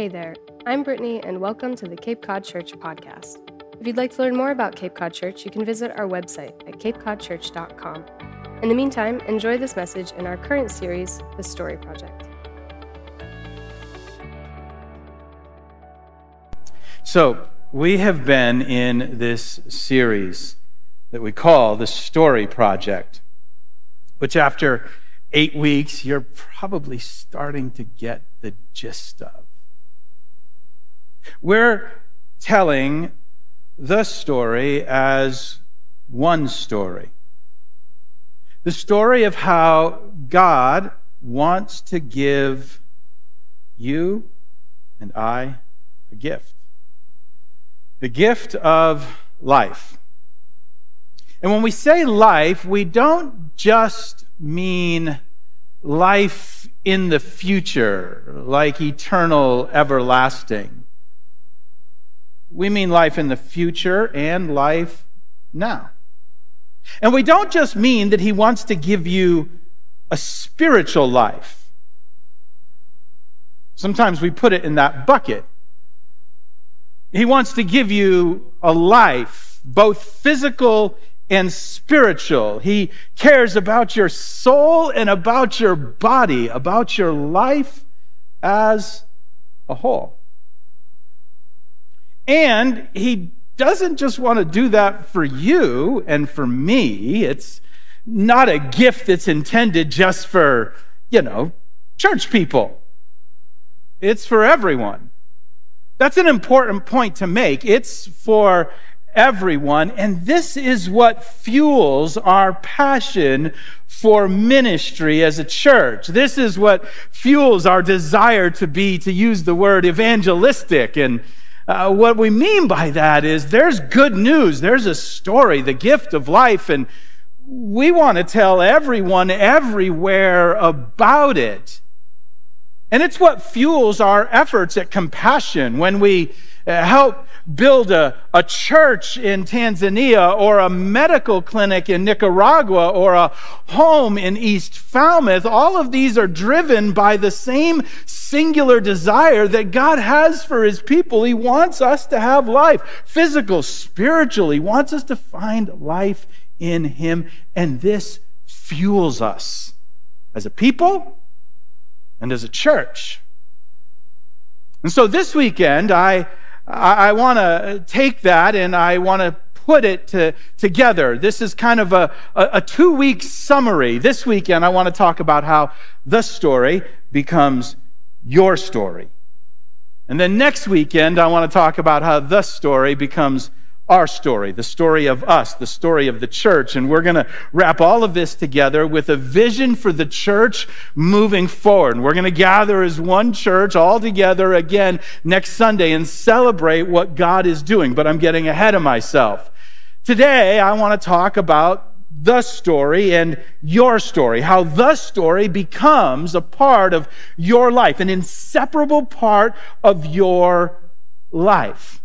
Hey there, I'm Brittany, and welcome to the Cape Cod Church podcast. If you'd like to learn more about Cape Cod Church, you can visit our website at capecodchurch.com. In the meantime, enjoy this message in our current series, The Story Project. So, we have been in this series that we call The Story Project, which after eight weeks, you're probably starting to get the gist of. We're telling the story as one story. The story of how God wants to give you and I a gift. The gift of life. And when we say life, we don't just mean life in the future, like eternal, everlasting. We mean life in the future and life now. And we don't just mean that He wants to give you a spiritual life. Sometimes we put it in that bucket. He wants to give you a life, both physical and spiritual. He cares about your soul and about your body, about your life as a whole. And he doesn't just want to do that for you and for me. It's not a gift that's intended just for, you know, church people. It's for everyone. That's an important point to make. It's for everyone. And this is what fuels our passion for ministry as a church. This is what fuels our desire to be, to use the word evangelistic. And uh, what we mean by that is there's good news, there's a story, the gift of life, and we want to tell everyone everywhere about it. And it's what fuels our efforts at compassion when we uh, help build a, a church in Tanzania or a medical clinic in Nicaragua or a home in East Falmouth. All of these are driven by the same singular desire that God has for his people. He wants us to have life, physical, spiritual. He wants us to find life in him. And this fuels us as a people and as a church. And so this weekend, I I, I want to take that and I want to put it to, together. This is kind of a, a, a two week summary. This weekend, I want to talk about how the story becomes your story. And then next weekend, I want to talk about how the story becomes our story, the story of us, the story of the church. And we're going to wrap all of this together with a vision for the church moving forward. And we're going to gather as one church all together again next Sunday and celebrate what God is doing. But I'm getting ahead of myself. Today, I want to talk about the story and your story, how the story becomes a part of your life, an inseparable part of your life.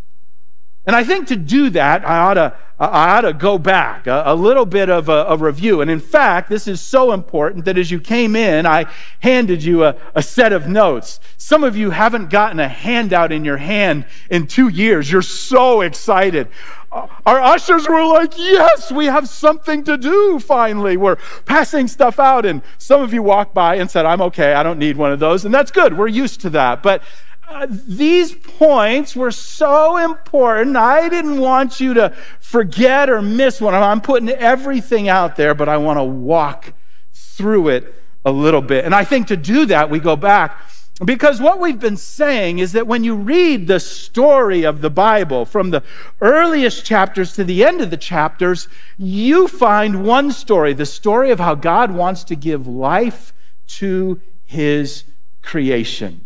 And I think to do that, I ought to, I ought to go back, a, a little bit of a, a, review. And in fact, this is so important that as you came in, I handed you a, a set of notes. Some of you haven't gotten a handout in your hand in two years. You're so excited. Uh, our ushers were like, yes, we have something to do finally. We're passing stuff out. And some of you walked by and said, I'm okay. I don't need one of those. And that's good. We're used to that. But uh, these points were so important. I didn't want you to forget or miss one. I'm putting everything out there, but I want to walk through it a little bit. And I think to do that, we go back because what we've been saying is that when you read the story of the Bible, from the earliest chapters to the end of the chapters, you find one story the story of how God wants to give life to his creation.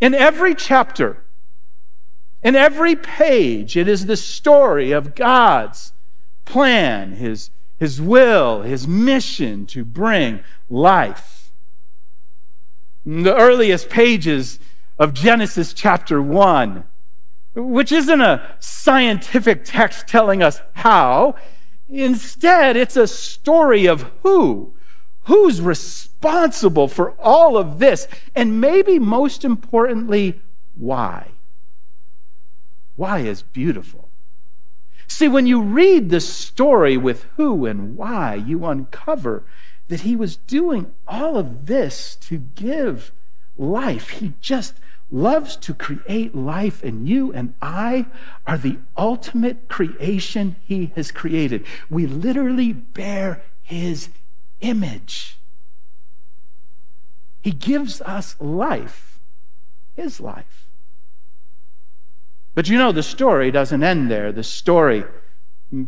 In every chapter, in every page, it is the story of God's plan, his, his will, his mission to bring life. In the earliest pages of Genesis chapter 1, which isn't a scientific text telling us how, instead, it's a story of who Who's responsible for all of this? And maybe most importantly, why? Why is beautiful. See, when you read the story with who and why, you uncover that he was doing all of this to give life. He just loves to create life, and you and I are the ultimate creation he has created. We literally bear his image. He gives us life, his life. But you know, the story doesn't end there. The story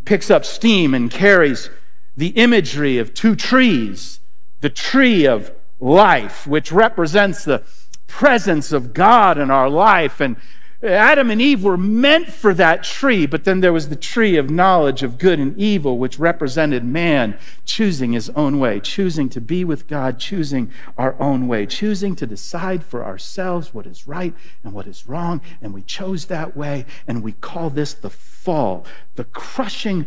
picks up steam and carries the imagery of two trees the tree of life, which represents the presence of God in our life, and Adam and Eve were meant for that tree, but then there was the tree of knowledge of good and evil, which represented man choosing his own way, choosing to be with God, choosing our own way, choosing to decide for ourselves what is right and what is wrong. And we chose that way, and we call this the fall, the crushing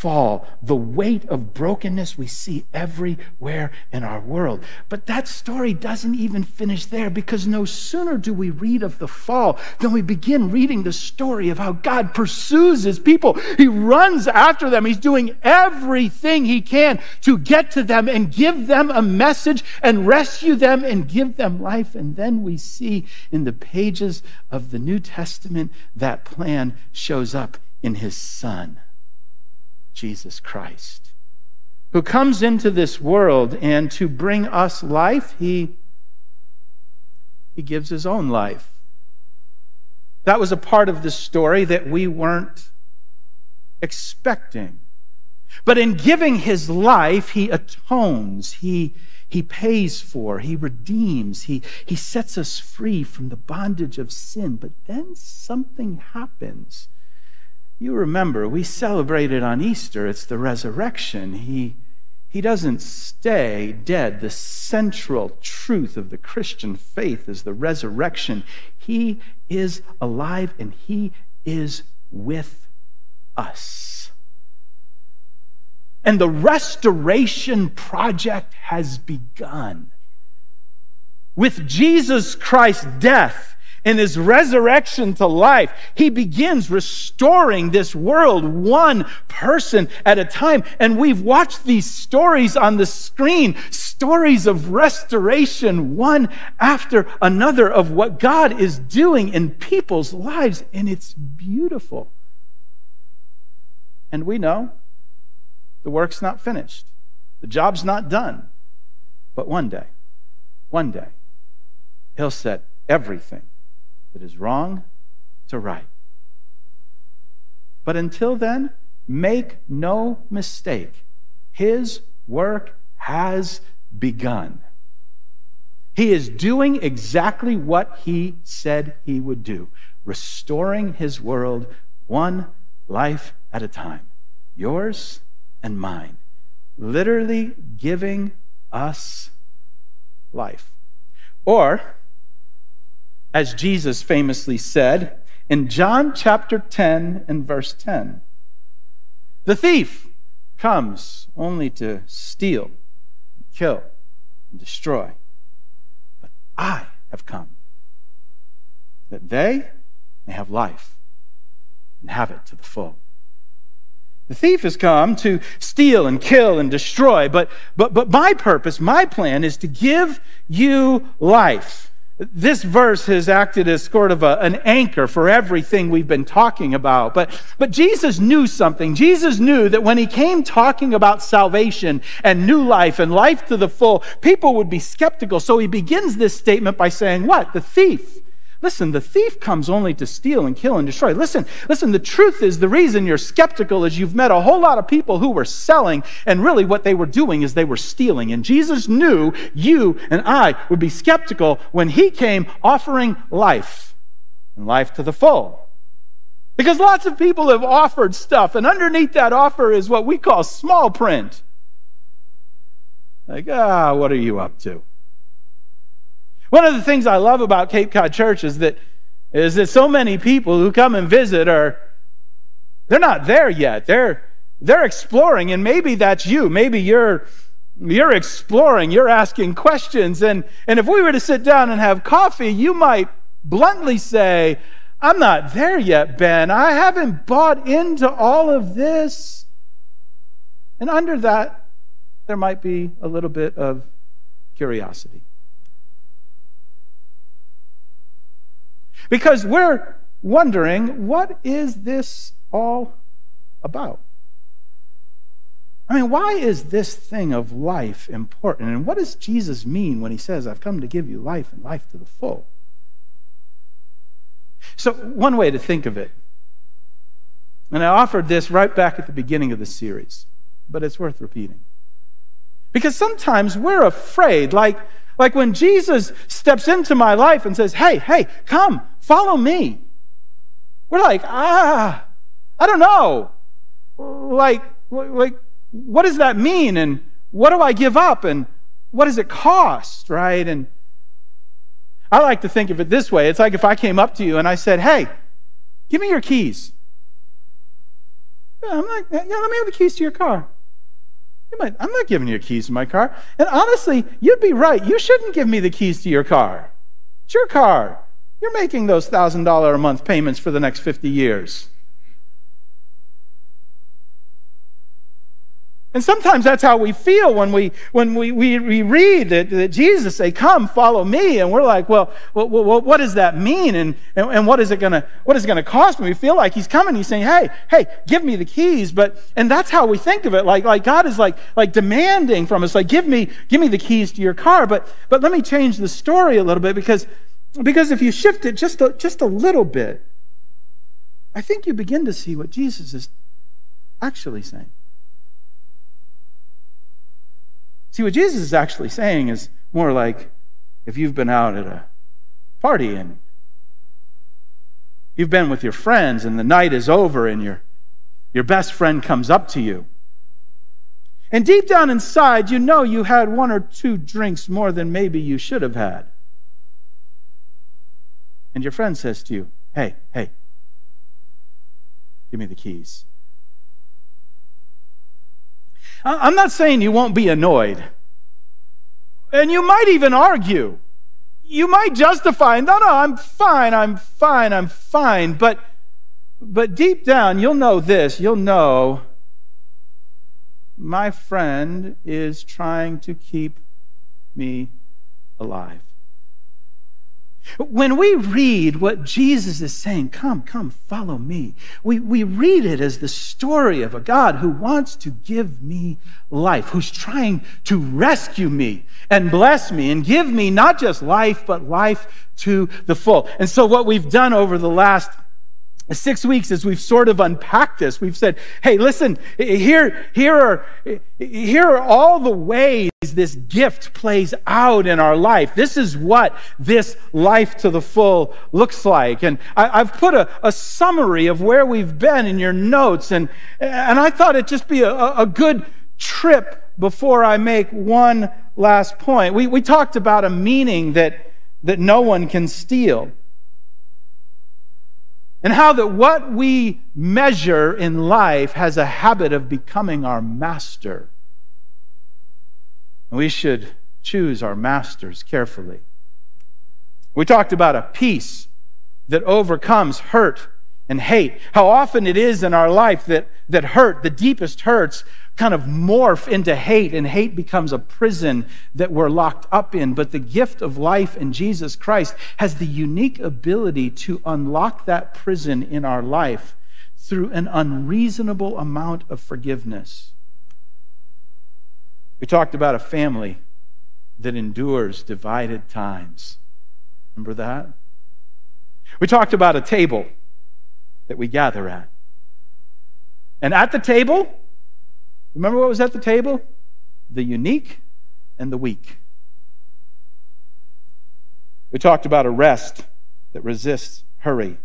fall, the weight of brokenness we see everywhere in our world. But that story doesn't even finish there because no sooner do we read of the fall than we begin reading the story of how God pursues his people. He runs after them. He's doing everything he can to get to them and give them a message and rescue them and give them life. And then we see in the pages of the New Testament that plan shows up in his son. Jesus Christ, who comes into this world and to bring us life, he, he gives his own life. That was a part of the story that we weren't expecting. But in giving his life, he atones, he, he pays for, he redeems, he, he sets us free from the bondage of sin. But then something happens you remember, we celebrated on Easter, it's the resurrection. He, he doesn't stay dead. The central truth of the Christian faith is the resurrection. He is alive and He is with us. And the restoration project has begun. With Jesus Christ's death, in his resurrection to life, he begins restoring this world one person at a time. And we've watched these stories on the screen, stories of restoration, one after another, of what God is doing in people's lives. And it's beautiful. And we know the work's not finished, the job's not done. But one day, one day, he'll set everything that is wrong to right. But until then, make no mistake, his work has begun. He is doing exactly what he said he would do, restoring his world one life at a time, yours and mine, literally giving us life. Or, as Jesus famously said in John chapter 10 and verse 10. The thief comes only to steal, kill, and destroy. But I have come that they may have life and have it to the full. The thief has come to steal and kill and destroy, but, but, but my purpose, my plan is to give you life this verse has acted as sort of a, an anchor for everything we've been talking about. But, but Jesus knew something. Jesus knew that when he came talking about salvation and new life and life to the full, people would be skeptical. So he begins this statement by saying, What? The thief Listen, the thief comes only to steal and kill and destroy. Listen, listen, the truth is the reason you're skeptical is you've met a whole lot of people who were selling, and really what they were doing is they were stealing. And Jesus knew you and I would be skeptical when he came offering life and life to the full. Because lots of people have offered stuff, and underneath that offer is what we call small print. Like, ah, what are you up to? One of the things I love about Cape Cod Church is that, is that so many people who come and visit are, they're not there yet. They're, they're exploring, and maybe that's you. Maybe you're You're exploring, you're asking questions. And, and if we were to sit down and have coffee, you might bluntly say, I'm not there yet, Ben. I haven't bought into all of this. And under that, there might be a little bit of curiosity. Because we're wondering, what is this all about? I mean, why is this thing of life important? And what does Jesus mean when he says, I've come to give you life and life to the full? So, one way to think of it, and I offered this right back at the beginning of the series, but it's worth repeating. Because sometimes we're afraid, like, like when Jesus steps into my life and says, Hey, hey, come, follow me. We're like, ah, I don't know. Like, like, what does that mean? And what do I give up? And what does it cost, right? And I like to think of it this way. It's like if I came up to you and I said, Hey, give me your keys. Yeah, I'm like, yeah, let me have the keys to your car. You might, I'm not giving you keys to my car. And honestly, you'd be right. You shouldn't give me the keys to your car. It's your car. You're making those $1,000 a month payments for the next 50 years. And sometimes that's how we feel when we, when we, we, we read that, that, Jesus say, come, follow me. And we're like, well, well, well what does that mean? And, and, and what is it gonna, what is it gonna cost me? We feel like he's coming. He's saying, hey, hey, give me the keys. But, and that's how we think of it. Like, like God is like, like demanding from us, like, give me, give me the keys to your car. But, but let me change the story a little bit because, because if you shift it just a, just a little bit, I think you begin to see what Jesus is actually saying. See, what Jesus is actually saying is more like if you've been out at a party and you've been with your friends and the night is over and your, your best friend comes up to you. And deep down inside, you know you had one or two drinks more than maybe you should have had. And your friend says to you, Hey, hey, give me the keys. I'm not saying you won't be annoyed. And you might even argue. You might justify, no, no, I'm fine, I'm fine, I'm fine. But, but deep down, you'll know this. You'll know my friend is trying to keep me alive. When we read what Jesus is saying, come, come, follow me, we, we read it as the story of a God who wants to give me life, who's trying to rescue me and bless me and give me not just life, but life to the full. And so, what we've done over the last six weeks as we've sort of unpacked this we've said hey listen here here are here are all the ways this gift plays out in our life. This is what this life to the full looks like. And I, have put a, a, summary of where we've been in your notes. And and i thought it'd just be a, a good trip before i make one last point. We, we talked about a meaning that that no one can steal and how that what we measure in life has a habit of becoming our master. And we should choose our masters carefully. We talked about a peace that overcomes hurt and hate. How often it is in our life that, that hurt, the deepest hurts, kind of morph into hate, and hate becomes a prison that we're locked up in. But the gift of life in Jesus Christ has the unique ability to unlock that prison in our life through an unreasonable amount of forgiveness. We talked about a family that endures divided times. Remember that? We talked about a table that we gather at. And at the table, Remember what was at the table? The unique and the weak. We talked about a rest that resists hurry.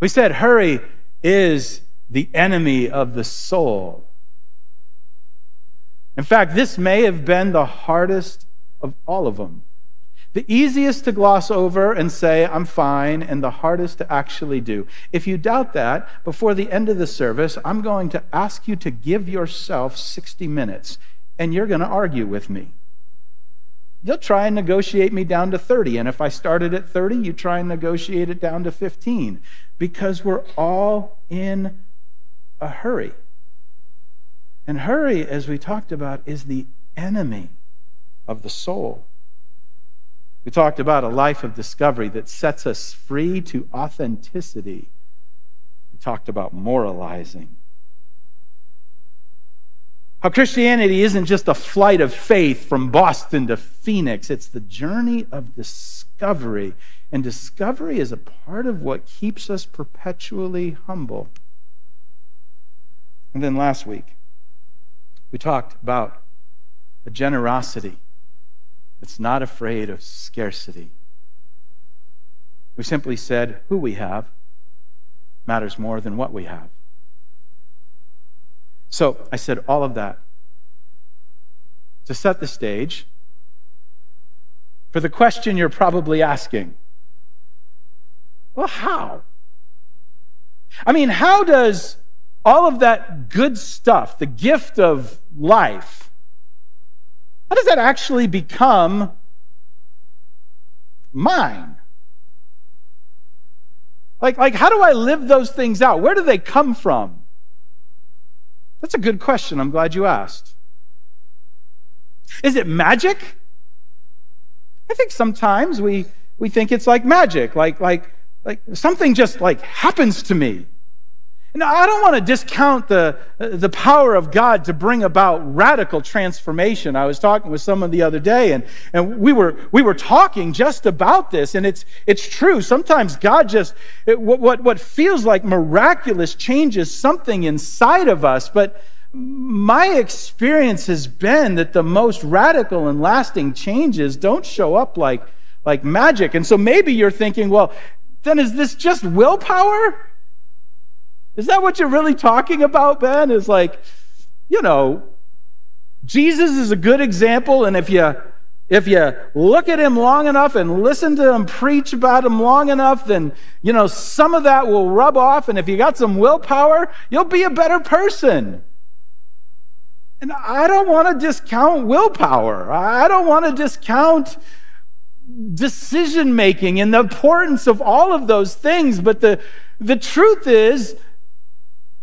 We said hurry is the enemy of the soul. In fact, this may have been the hardest of all of them. The easiest to gloss over and say, I'm fine, and the hardest to actually do. If you doubt that, before the end of the service, I'm going to ask you to give yourself 60 minutes. and you're going to argue with me. You'll try and negotiate me down to 30. And if I started at 30, you try and negotiate it down to 15 because we're all in a hurry. And hurry, as we talked about, is the enemy of the soul. We talked about a life of discovery that sets us free to authenticity. We talked about moralizing. How Christianity isn't just a flight of faith from Boston to Phoenix, it's the journey of discovery. And discovery is a part of what keeps us perpetually humble. And then last week, we talked about a generosity that's not afraid of scarcity. We simply said who we have matters more than what we have. So I said all of that to set the stage for the question you're probably asking well, how? I mean, how does all of that good stuff, the gift of life, how does that actually become mine? Like, like, how do I live those things out? Where do they come from? That's a good question. I'm glad you asked. Is it magic? I think sometimes we, we think it's like magic, like, like, like something just like happens to me. Now, I don't want to discount the, the power of God to bring about radical transformation. I was talking with someone the other day, and, and we, were, we were talking just about this, and it's, it's true. Sometimes God just, it, what, what feels like miraculous changes something inside of us, but my experience has been that the most radical and lasting changes don't show up like, like magic. And so maybe you're thinking, well, then is this just willpower? Is that what you're really talking about, Ben? Is like, you know, Jesus is a good example, and if you if you look at him long enough and listen to him preach about him long enough, then you know some of that will rub off, and if you got some willpower, you'll be a better person. And I don't want to discount willpower. I don't want to discount decision making and the importance of all of those things. But the, the truth is,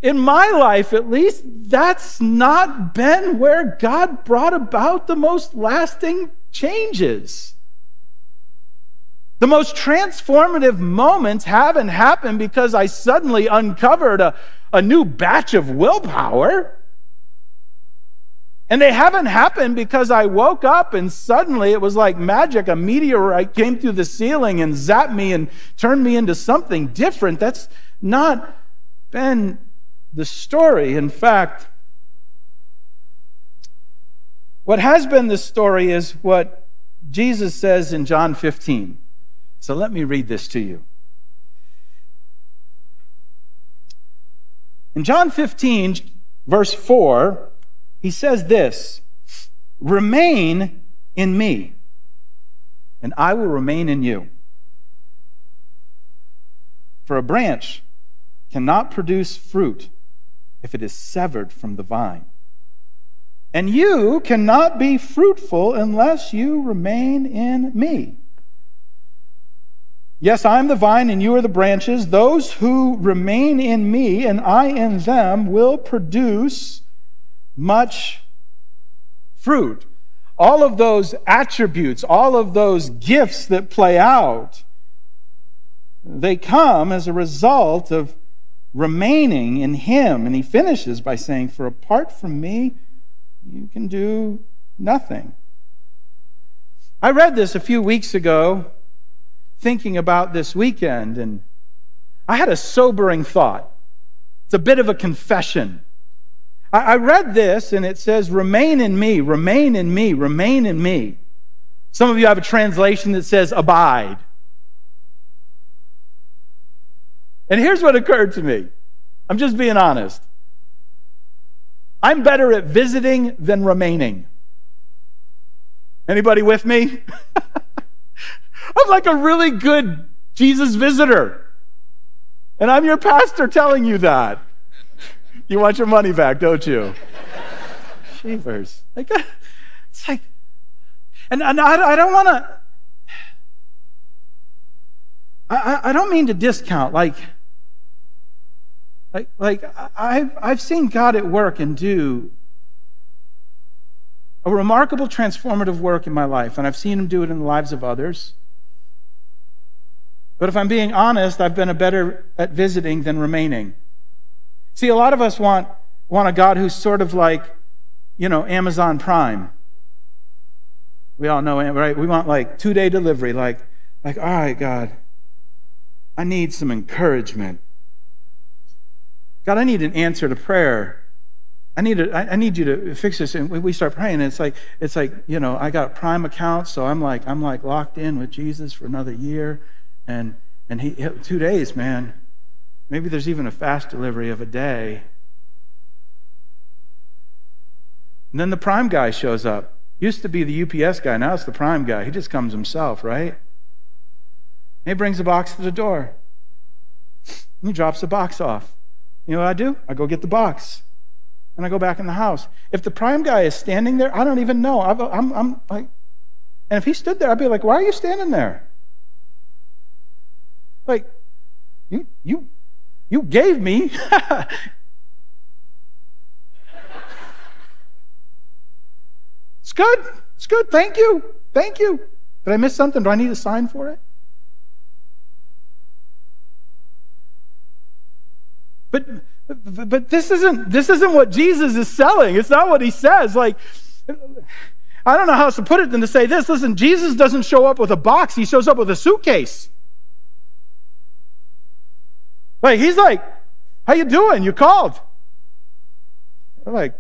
in my life at least, that's not been where God brought about the most lasting changes. The most transformative moments haven't happened because I suddenly uncovered a, a new batch of willpower. And they haven't happened because I woke up and suddenly it was like magic. A meteorite came through the ceiling and zapped me and turned me into something different. That's not been the story. In fact, what has been the story is what Jesus says in John 15. So let me read this to you. In John 15, verse 4, he says this Remain in me, and I will remain in you. For a branch cannot produce fruit if it is severed from the vine. And you cannot be fruitful unless you remain in me. Yes, I am the vine and you are the branches. Those who remain in me and I in them will produce much fruit. All of those attributes, all of those gifts that play out, they come as a result of remaining in Him. And he finishes by saying, For apart from me, you can do nothing. I read this a few weeks ago, thinking about this weekend, and I had a sobering thought. It's a bit of a confession. I read this, and it says, Remain in me, remain in me, remain in me. Some of you have a translation that says, Abide. And here's what occurred to me I'm just being honest. I'm better at visiting than remaining. Anybody with me? I'm like a really good Jesus visitor. And I'm your pastor telling you that. You want your money back, don't you? Shivers. Like, it's like, and, and I, I don't want to, I, I don't mean to discount, like, like, like I've, I've seen God at work and do a remarkable transformative work in my life, and I've seen him do it in the lives of others. But if I'm being honest, I've been a better at visiting than remaining. See, a lot of us want, want a God who's sort of like, you know, Amazon Prime. We all know, right? We want like two day delivery, like, like, all right, God, I need some encouragement. God, I need an answer to prayer. I need, I, I need you to fix this. And we start praying, and it's like, it's like, you know, I got a prime account, so I'm like, I'm like locked in with Jesus for another year. And, and he, two days, man, maybe there's even a fast delivery of a day. And then the prime guy shows up. Used to be the UPS guy, now it's the prime guy. He just comes himself, right? And he brings a box to the door. And he drops the box off. You know what I do? I go get the box. And I go back in the house. If the prime guy is standing there, I don't even know. i am I'm like, and if he stood there, I'd be like, why are you standing there? Like, you, you, you gave me. it's good. It's good. Thank you. Thank you. Did I miss something? Do I need a sign for it? But but this isn't this isn't what Jesus is selling. It's not what he says. Like I don't know how else to put it than to say this. Listen, Jesus doesn't show up with a box, he shows up with a suitcase. Like he's like, "How you doing? You called?" They're like,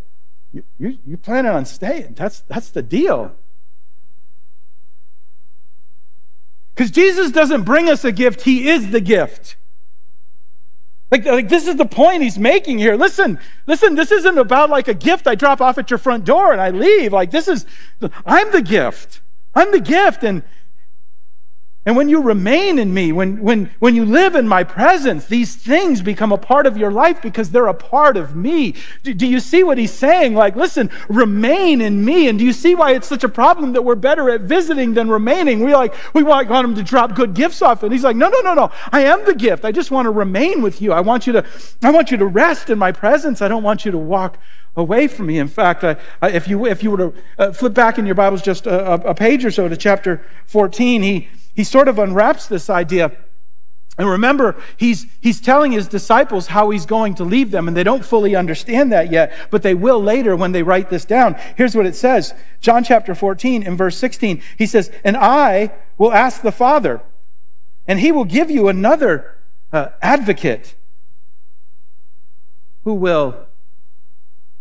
"You you, you planning on staying? That's that's the deal." Because Jesus doesn't bring us a gift; He is the gift. Like, like this is the point he's making here. Listen, listen, this isn't about like a gift I drop off at your front door and I leave. Like this is I'm the gift. I'm the gift. And and when you remain in me, when, when, when you live in my presence, these things become a part of your life because they're a part of me. Do, do, you see what he's saying? Like, listen, remain in me. And do you see why it's such a problem that we're better at visiting than remaining? We like, we want, him to drop good gifts off. And he's like, no, no, no, no. I am the gift. I just want to remain with you. I want you to, I want you to rest in my presence. I don't want you to walk away from me. In fact, I, I, if, you, if you were to uh, flip back in your Bibles just a, a page or so to chapter 14, he, he sort of unwraps this idea. And remember, he's, he's telling his disciples how he's going to leave them, and they don't fully understand that yet, but they will later when they write this down. Here's what it says John chapter 14, in verse 16. He says, And I will ask the Father, and he will give you another uh, advocate who will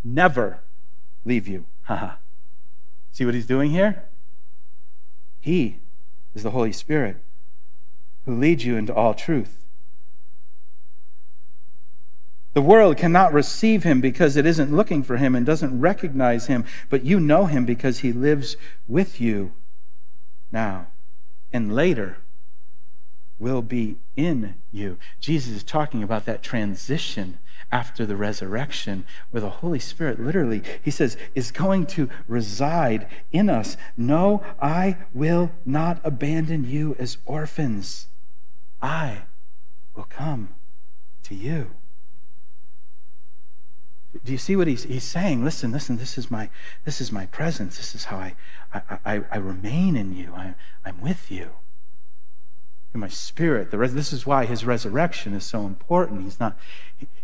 never leave you. See what he's doing here? He is the Holy Spirit who leads you into all truth. The world cannot receive him because it isn't looking for him and doesn't recognize him, but you know him because he lives with you now and later will be in you. Jesus is talking about that transition after the resurrection, where the Holy Spirit literally, he says, is going to reside in us. No, I will not abandon you as orphans. I will come to you. Do you see what he's, he's saying? Listen, listen, this is my, this is my presence. This is how I, I, I, I remain in you. I, I'm with you in my spirit. Res- this is why his resurrection is so important. He's not,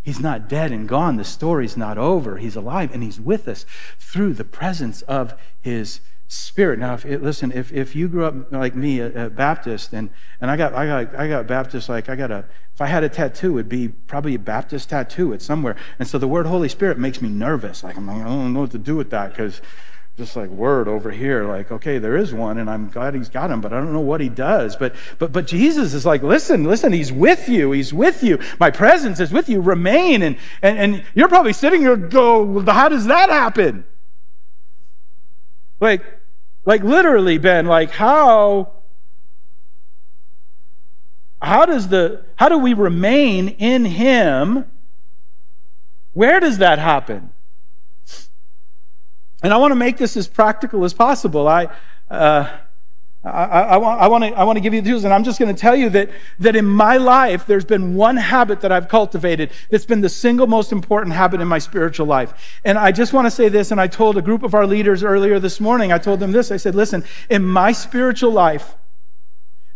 he's not dead and gone. The story's not over. He's alive and he's with us through the presence of his spirit. Now, if it, listen, if, if you grew up like me, a, a, Baptist, and, and I got I got I got Baptist like I got a if I had a tattoo, it'd be probably a Baptist tattoo. It's somewhere, and so the word Holy Spirit makes me nervous. Like I'm like, I don't know what to do with that because just like word over here like okay there is one and i'm glad he's got him but i don't know what he does. But but but jesus is like listen listen he's with you he's with you. My presence is with you. Remain. And and, and you're probably sitting here go well, how does that happen? Like like literally ben like how how does the how do we remain in him? Where does that happen And I want to make this as practical as possible. I, uh, I, I, want, I, want to, I want to give you the tools, and I'm just going to tell you that, that in my life, there's been one habit that I've cultivated that's been the single most important habit in my spiritual life. And I just want to say this, and I told a group of our leaders earlier this morning, I told them this. I said, listen, in my spiritual life,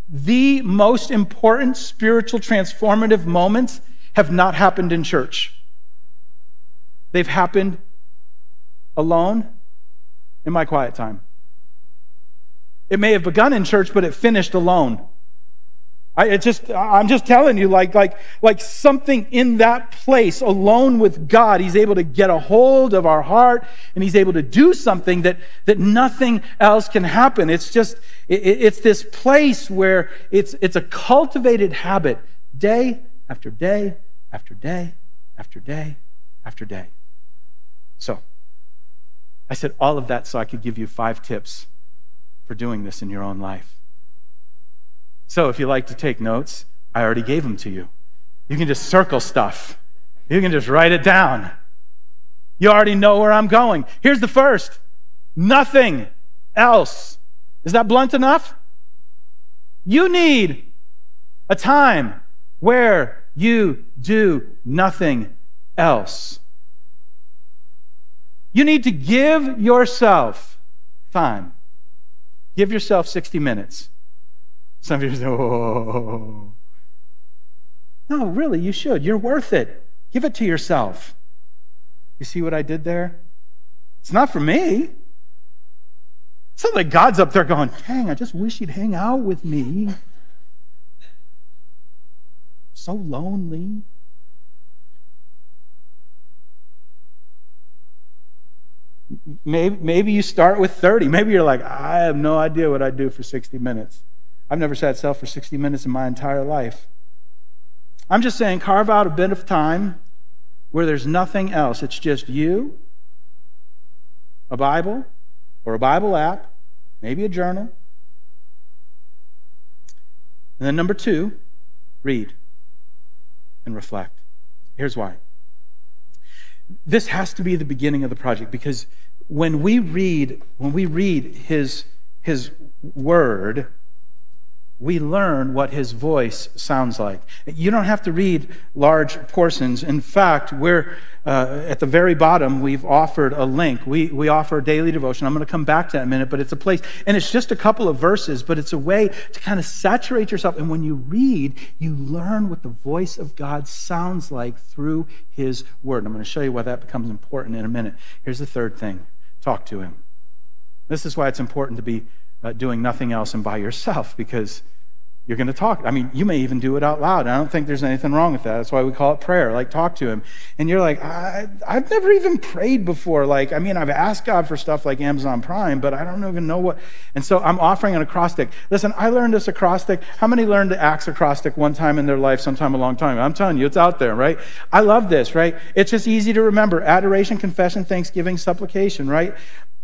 the most important spiritual transformative moments have not happened in church. They've happened alone in my quiet time. It may have begun in church, but it finished alone. I just, I'm just telling you, like, like, like something in that place, alone with God, He's able to get a hold of our heart, and He's able to do something that that nothing else can happen. It's just, it, it's this place where it's it's a cultivated habit, day after day after day after day after day. So, I said all of that so I could give you five tips for doing this in your own life. So, if you like to take notes, I already gave them to you. You can just circle stuff, you can just write it down. You already know where I'm going. Here's the first nothing else. Is that blunt enough? You need a time where you do nothing else. You need to give yourself time. Give yourself 60 minutes. Some of you say, oh. No, really, you should. You're worth it. Give it to yourself. You see what I did there? It's not for me. It's not like God's up there going, dang, I just wish you'd hang out with me. So lonely. Maybe, maybe you start with 30. Maybe you're like, I have no idea what I'd do for 60 minutes. I've never sat still for 60 minutes in my entire life. I'm just saying, carve out a bit of time where there's nothing else. It's just you, a Bible, or a Bible app, maybe a journal. And then number two, read and reflect. Here's why this has to be the beginning of the project because when we read when we read his his word we learn what his voice sounds like. You don't have to read large portions. In fact, we're uh, at the very bottom, we've offered a link. We, we offer daily devotion. I'm going to come back to that in a minute, but it's a place, and it's just a couple of verses, but it's a way to kind of saturate yourself. And when you read, you learn what the voice of God sounds like through his word. And I'm going to show you why that becomes important in a minute. Here's the third thing talk to him. This is why it's important to be uh, doing nothing else and by yourself because you're going to talk. I mean, you may even do it out loud. I don't think there's anything wrong with that. That's why we call it prayer. Like, talk to Him. And you're like, I, have never even prayed before. Like, I mean, I've asked God for stuff like Amazon Prime, but I don't even know what. And so I'm offering an acrostic. Listen, I learned this acrostic. How many learned the Acts acrostic one time in their life, sometime a long time? I'm telling you, it's out there, right? I love this, right? It's just easy to remember adoration, confession, thanksgiving, supplication, right?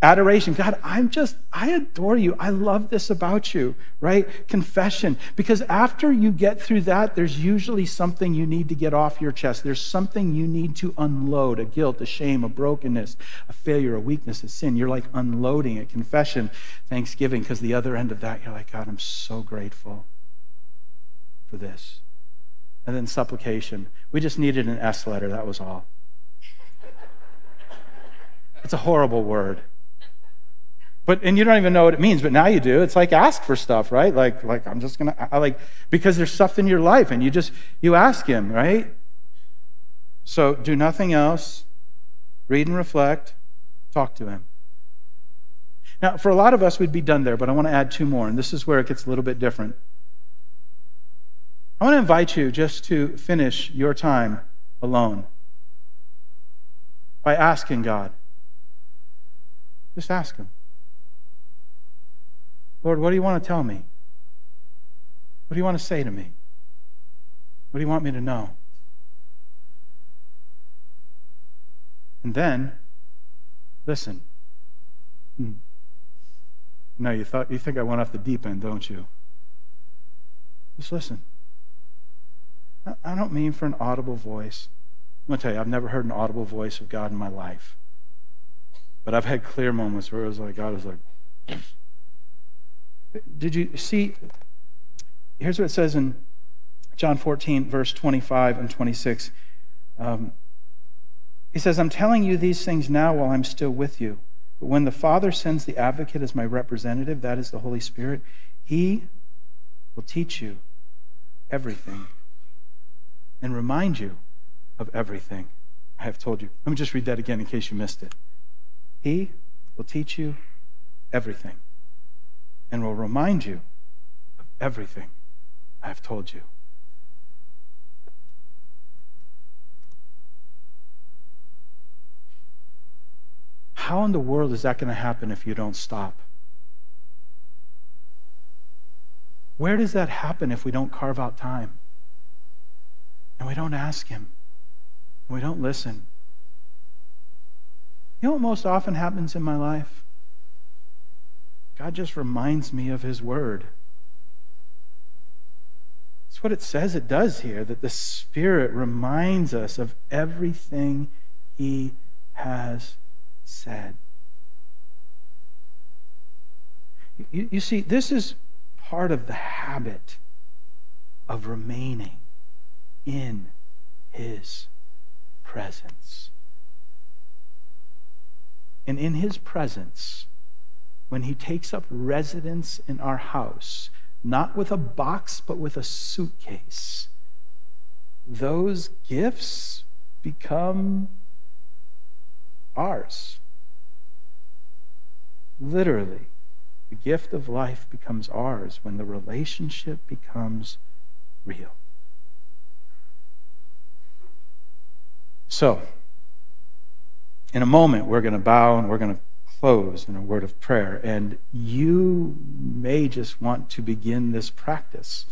Adoration. God, I'm just, I adore you. I love this about you, right? Confession. Because after you get through that, there's usually something you need to get off your chest. There's something you need to unload a guilt, a shame, a brokenness, a failure, a weakness, a sin. You're like unloading it. Confession, thanksgiving, because the other end of that, you're like, God, I'm so grateful for this. And then supplication. We just needed an S letter, that was all. It's a horrible word. But and you don't even know what it means, but now you do. It's like ask for stuff, right? Like like I'm just gonna I like because there's stuff in your life and you just you ask him, right? So do nothing else. Read and reflect. Talk to him. Now, for a lot of us, we'd be done there, but I want to add two more, and this is where it gets a little bit different. I want to invite you just to finish your time alone by asking God. Just ask Him. Lord, what do you want to tell me? What do you want to say to me? What do you want me to know? And then, listen. No, you thought you think I went off the deep end, don't you? Just listen. I don't mean for an audible voice. I'm to tell you, I've never heard an audible voice of God in my life. But I've had clear moments where it was like, God was like, did you see? Here's what it says in John 14, verse 25 and 26. Um, he says, I'm telling you these things now while I'm still with you. But when the Father sends the advocate as my representative, that is the Holy Spirit, he will teach you everything and remind you of everything I have told you. Let me just read that again in case you missed it. He will teach you everything and will remind you of everything I have told you. How in the world is that going to happen if you don't stop? Where does that happen if we don't carve out time? And we don't ask Him? And we don't listen? You know what most often happens in my life? God just reminds me of His Word. That's what it says it does here, that the Spirit reminds us of everything He has said. You, you see, this is part of the habit of remaining in His presence. And in His presence, when He takes up residence in our house, not with a box, but with a suitcase, those gifts become ours. Literally, the gift of life becomes ours when the relationship becomes real. So, in a moment, we're going to bow and we're going to close in a word of prayer. And you may just want to begin this practice.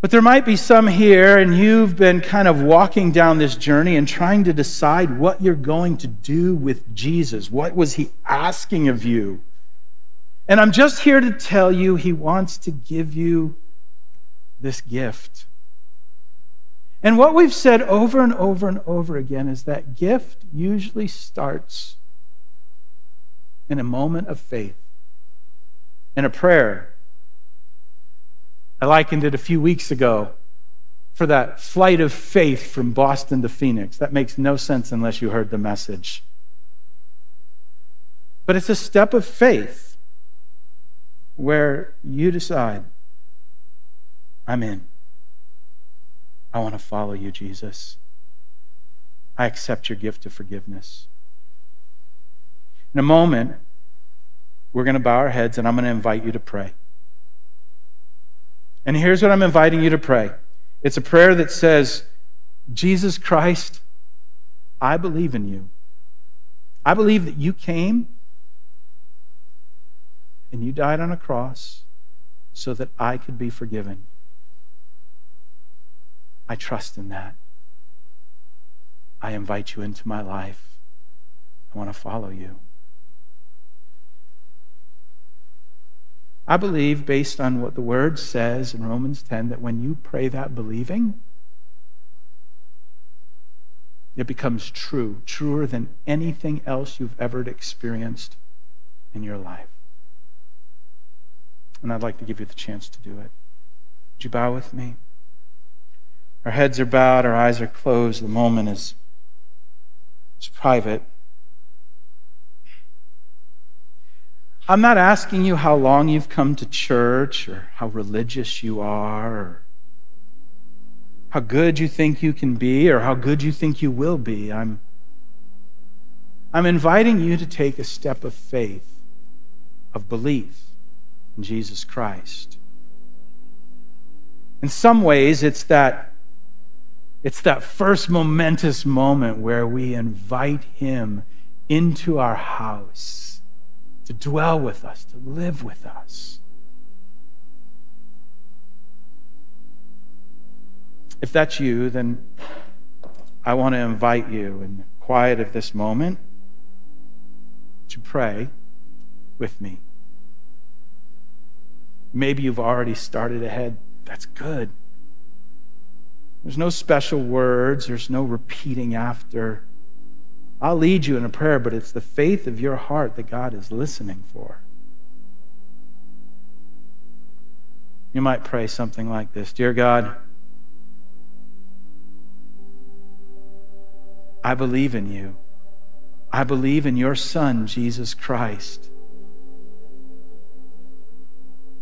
But there might be some here, and you've been kind of walking down this journey and trying to decide what you're going to do with Jesus. What was he asking of you? And I'm just here to tell you, he wants to give you this gift. And what we've said over and over and over again is that gift usually starts in a moment of faith, in a prayer I likened it a few weeks ago for that flight of faith from Boston to Phoenix. That makes no sense unless you heard the message. But it's a step of faith where you decide, I'm in. I want to follow you, Jesus. I accept your gift of forgiveness. In a moment, we're going to bow our heads and I'm going to invite you to pray. And here's what I'm inviting you to pray it's a prayer that says, Jesus Christ, I believe in you. I believe that you came and you died on a cross so that I could be forgiven. I trust in that. I invite you into my life. I want to follow you. I believe, based on what the word says in Romans 10, that when you pray that believing, it becomes true, truer than anything else you've ever experienced in your life. And I'd like to give you the chance to do it. Would you bow with me? Our heads are bowed, our eyes are closed. The moment is, is private. I'm not asking you how long you've come to church or how religious you are or how good you think you can be or how good you think you will be. I'm, I'm inviting you to take a step of faith, of belief in Jesus Christ. In some ways, it's that, it's that first momentous moment where we invite Him into our house to dwell with us, to live with us. If that's you, then I want to invite you in the quiet of this moment to pray with me. Maybe you've already started ahead. That's good. There's no special words, there's no repeating after. I'll lead you in a prayer, but it's the faith of your heart that God is listening for. You might pray something like this Dear God, I believe in you. I believe in your Son, Jesus Christ.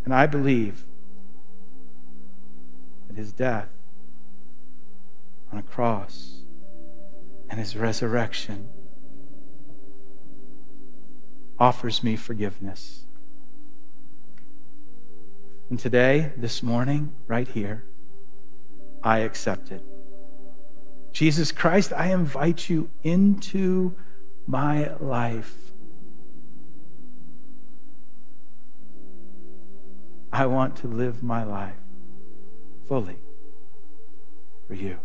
And I believe that his death on a cross and his resurrection offers me forgiveness. And today, this morning, right here, I accept it. Jesus Christ, I invite you into my life. I want to live my life fully for you.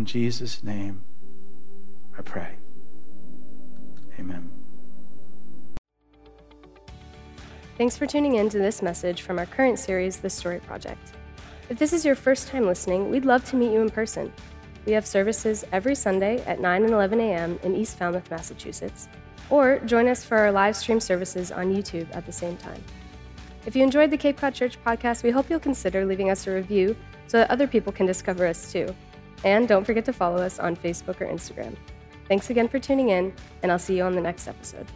In Jesus' name, I pray. Amen. Thanks for tuning in to this message from our current series, The Story Project. If this is your first time listening, we'd love to meet you in person. We have services every Sunday at 9 and 11 a.m. in East Falmouth, Massachusetts, or join us for our live stream services on YouTube at the same time. If you enjoyed the Cape Cod Church podcast, we hope you'll consider leaving us a review so that other people can discover us too. And don't forget to follow us on Facebook or Instagram. Thanks again for tuning in, and I'll see you on the next episode.